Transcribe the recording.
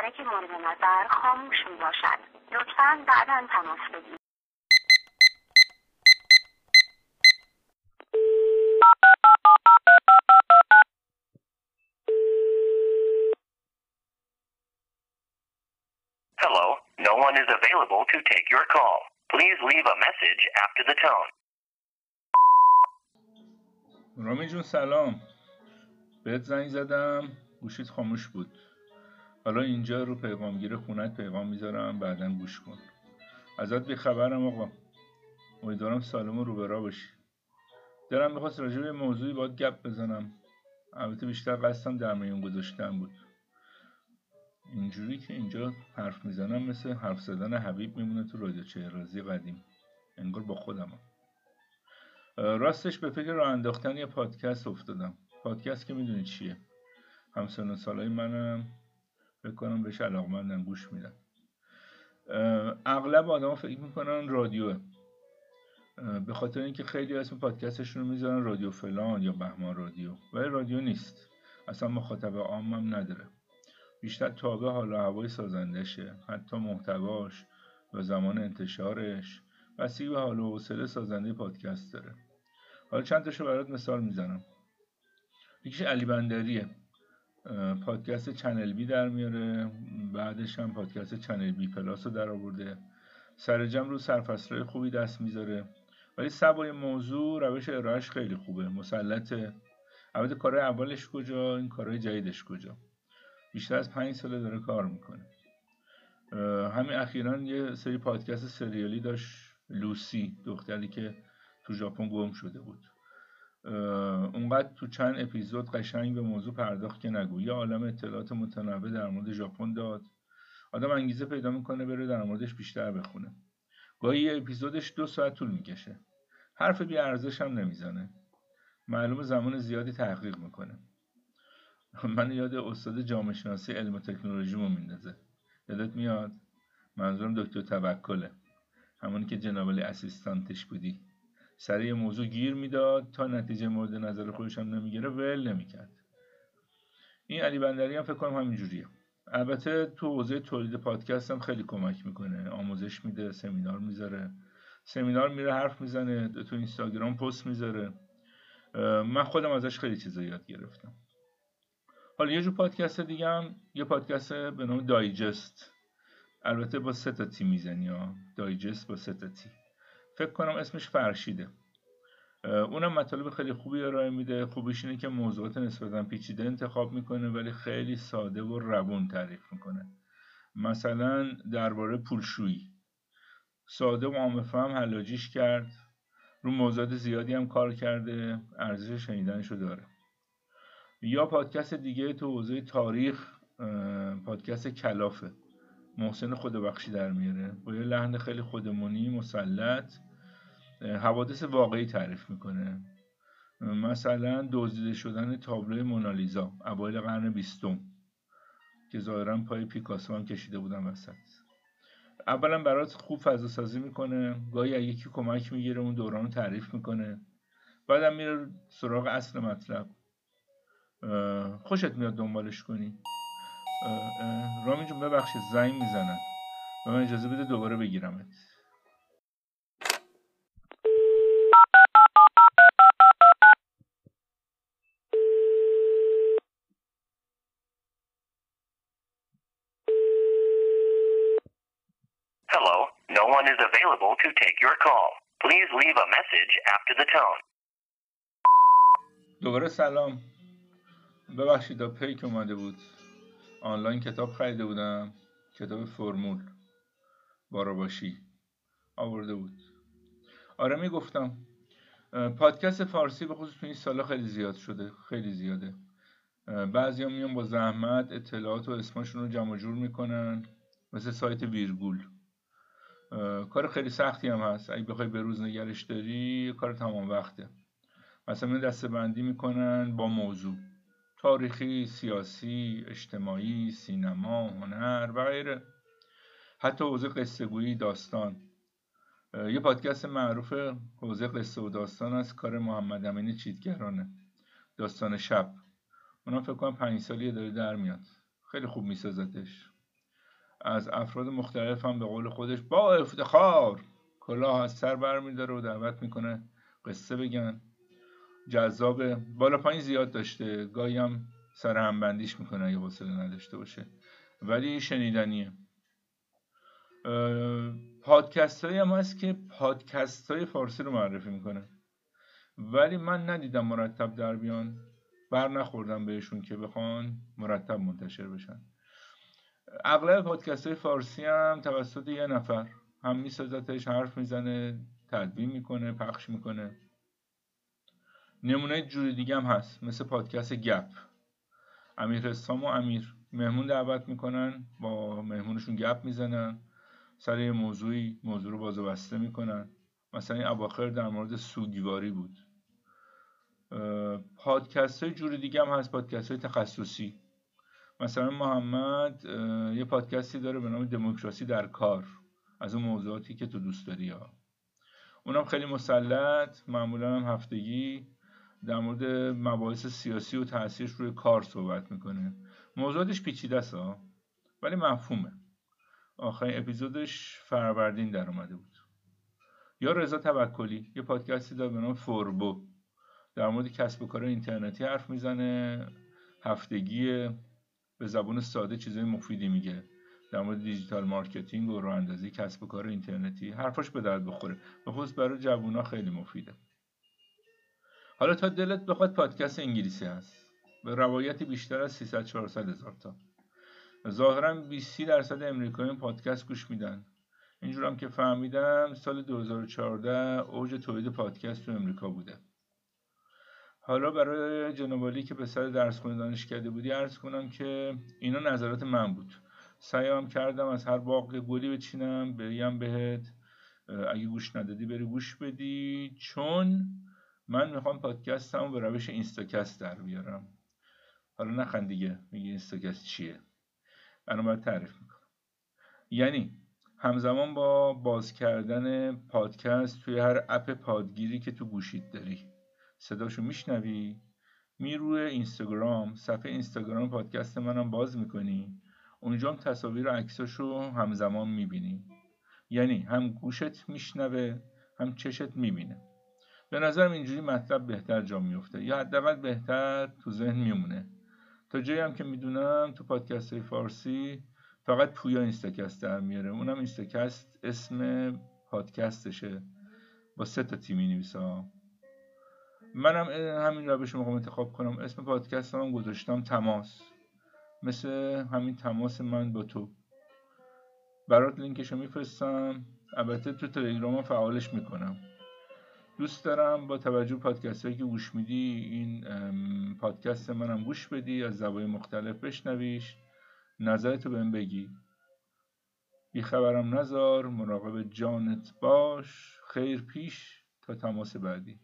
مشترک مورد نظر خاموش می باشد. لطفا بعدا تماس بگیرید. Hello, no one is available to take your call. Please leave a message after the tone. رامی جون سلام بهت زنگ زدم گوشیت خاموش بود حالا اینجا رو پیغامگیر خونت پیغام می‌ذارم بعدا گوش کن. ازت بیخبرم آقا. امیدوارم سالم و روبرا باشی. دلم می‌خواست راجع به موضوعی باید گپ بزنم. البته بیشتر قصدم در میون گذاشتن بود. اینجوری که اینجا حرف می‌زنم مثل حرف زدن حبیب میمونه تو رادیو رازی قدیم. انگار با خودمم. راستش به فکر راه انداختن یه پادکست افتادم. پادکست که می‌دونی چیه؟ همسن و سالای منم. فکر کنم بهش علاقمندن گوش میدن اغلب آدما فکر می‌کنن رادیوه به خاطر اینکه خیلی اسم پادکستشون رو می‌ذارن رادیو فلان یا بهمان رادیو ولی رادیو نیست. اصلا مخاطب عامم نداره. بیشتر تابع حال و هوای سازندشه حتی محتواش و زمان انتشارش. بستگی به حال و حوصله سازنده پادکست داره. حالا چند تاشو برات مثال می‌زنم. یکیش علی بندریه. پادکست چنل بی در میاره. بعدش هم پادکست چنل بی پلاس رو در آورده. سر جمع رو سرفصلهای خوبی دست می‌ذاره. ولی سوای موضوع روش ارائهش خیلی خوبه. مسلطه. البته کارهای اولش کجا؟ این کارهای جدیدش کجا؟ بیشتر از پنج ساله داره کار می‌کنه. همین اخیرا یه سری پادکست سریالی داشت. لوسی دختری که تو ژاپن گم شده بود. اونقدر تو چند اپیزود قشنگ به موضوع پرداخت که نگو. یه عالم اطلاعات متنوع در مورد ژاپن داد. آدم انگیزه پیدا می‌کنه بره در موردش بیشتر بخونه. گاهی اپیزودش دو ساعت طول می‌کشه. حرف بی ارزش هم نمی‌زنه. معلوم زمان زیادی تحقیق می‌کنه. من یاد استاد جامعه شناسی علم و تکنولوژیمو میندازه. یادت میاد؟ منظورم دکتر توکله. همونی که جنابالی اسیستانتش بودی. سر موضوع گیر می‌داد تا نتیجه مورد نظر خودش هم نمی‌گیره ول نمی‌کرد. این علی بندری هم فکر کنم همینجوریه. البته تو حوزه تولید پادکست هم خیلی کمک می‌کنه. آموزش میده سمینار می‌ذاره. سمینار میره حرف می‌زنه تو اینستاگرام پست می‌ذاره. من خودم ازش خیلی چیزا یاد گرفتم. حالا یه جو پادکست دیگه هم یه پادکست به نام دایجست. البته با سه تا تی می‌زنی ها. دایجست با سه تا تی. فکر کنم اسمش فرشیده. اونم مطالب خیلی خوبی ارائه میده. خوبیش اینه که موضوعات نسبتا پیچیده انتخاب می‌کنه ولی خیلی ساده و روون تعریف می‌کنه. مثلا درباره پولشویی. ساده و عام فهم حلاجیش کرد. رو موضوعات زیادی هم کار کرده. ارزش شنیدنشو داره. یا پادکست دیگه تو حوزه تاریخ پادکست کلافه. محسن خودبخشی در میاره. با یه لحن خیلی خودمونی مسلط. حوادث واقعی تعریف می‌کنه. مثلا دزدیده شدن تابلو مونالیزا اوایل قرن بیستم که ظاهرا پای پیکاسو هم کشیده بودن وسط. اولا برات خوب فضا سازی می‌کنه. گاهی یکی کمک می‌گیره اون دوران رو تعریف می‌کنه. بعدم میره سراغ اصل مطلب. خوشت میاد دنبالش کنی. رامین جون ببخشید زنگ می‌زنن به من اجازه بده دوباره بگیرمت Hello, no one is available to take your call. Please leave a message after the tone. دوباره سلام. ببخشید پیک اومده بود. آنلاین کتاب خریده بودم. کتاب فرمول. باراباشی آورده بود. آره می‌گفتم. پادکست فارسی به خصوص تو این سالا خیلی زیاد شده. خیلی زیاده. بعضی میان با زحمت اطلاعات و اسمشون رو جمع جور می‌کنن. مثل سایت ویرگول. کار خیلی سختی هم هست. اگه بخوای به روز نگرش داری کار تمام وقته. مثلا دسته بندی می‌کنن با موضوع. تاریخی، سیاسی، اجتماعی، سینما، هنر و غیره. حتی حوزه قصه گویی داستان. یه پادکست معروف حوزه قصه و داستان از کار محمد امین چیتگرانه. داستان شب. اونا فکر کنم پنج سالی داره در میاد. خیلی خوب میسازتش. از افراد مختلف هم به قول خودش با افتخار کلاه از سر برمیداره و دعوت می‌کنه قصه بگن. جذاب بالا پایین زیاد داشته گاهی هم سر همبندیش می‌کنه اگه حوصله نداشته باشه. ولی شنیدنیه. پادکست هایی هم هست که پادکست های فارسی رو معرفی می‌کنه. ولی من ندیدم مرتب در بیان. بر نخوردم بهشون که بخوان مرتب منتشر بشن. اغلب پادکست های فارسی هم توسط یه نفر. هم میسازتش حرف می‌زنه تدوین می‌کنه پخش می‌کنه. نمونه جوری دیگه هم هست مثل پادکست گپ. امیر حسام و امیر مهمون دعوت می‌کنن با مهمونشون گپ می‌زنن. سر یه موضوعی موضوع رو باز بسته می‌کنن. مثلا این اواخر در مورد سوگواری بود. پادکست های جور دیگه هم هست پادکست های تخصصی. مثلا محمد یه پادکستی داره به نام دموکراسی در کار. از اون موضوعاتی که تو دوست داری ها اونم خیلی مسلط معمولا هم هفتگی در مورد مباحث سیاسی و تاثیرش روی کار صحبت می‌کنه. موضوعاتش پیچیده است ولی مفهومه. آخرین اپیزودش فروردین در اومده بود. یا رضا توکلی یه پادکستی داره به نام فوربو. در مورد کسب و کار اینترنتی حرف می‌زنه. هفتگی به زبون ساده چیزای مفیدی میگه. در مورد digital marketing و راه اندازی کسب و کار اینترنتی حرفاش به درد بخوره. به خصوص برای جوونا خیلی مفیده. حالا تا دلت بخواد پادکست انگلیسی هست. به روایتی بیشتر از 300 400 هزار تا. ظاهرا 20 درصد امریکاییان پادکست گوش میدن. اینجور هم که فهمیدم سال 2014 اوج تولید پادکست تو امریکا بوده. حالا برای جنابالی که به سر درس خونه دانشکده بودی عرض کنم که اینا نظرات من بود. سعیم کردم از هر باغ گلی بچینم بگم بهت. اگه گوش ندادی بری گوش بدی. چون من می‌خوام پادکستم به روش اینستاکست در بیارم. حالا نخند دیگه میگه اینستاکست چیه. الان باید تعریف می‌کنم. یعنی همزمان با باز کردن پادکست توی هر اپ پادگیری که تو گوشید داری. صداشو میشنوی؟ می روی اینستاگرام. صفحه اینستاگرام پادکست منم باز می‌کنی. اونجا هم تصاویر و عکساشو همزمان می‌بینی. یعنی هم گوشت میشنوه هم چشت می‌بینه. به نظرم اینجوری مطلب بهتر جا میفته یا حداقل بهتر تو ذهن میمونه. تا جایی هم که می‌دونم تو پادکست فارسی فقط پویا اینستاکست در میاره. اونم اینستاکست اسم پادکستشه. با سه تا تیمی نویسا منم همین روش می‌خوام انتخاب کنم. اسم پادکست هم گذاشتم تماس. مثل همین تماس من با تو. برات لینکشو میفرستم. البته تو تلگرام فعالش می‌کنم. دوست دارم با توجه پادکست هایی که گوش میدی این پادکست منم گوش بدی از زبای مختلف بشنویش. نظرتو بهم بگی. خبرم نزار. مراقب جانت باش. خیر پیش تا تماس بعدی.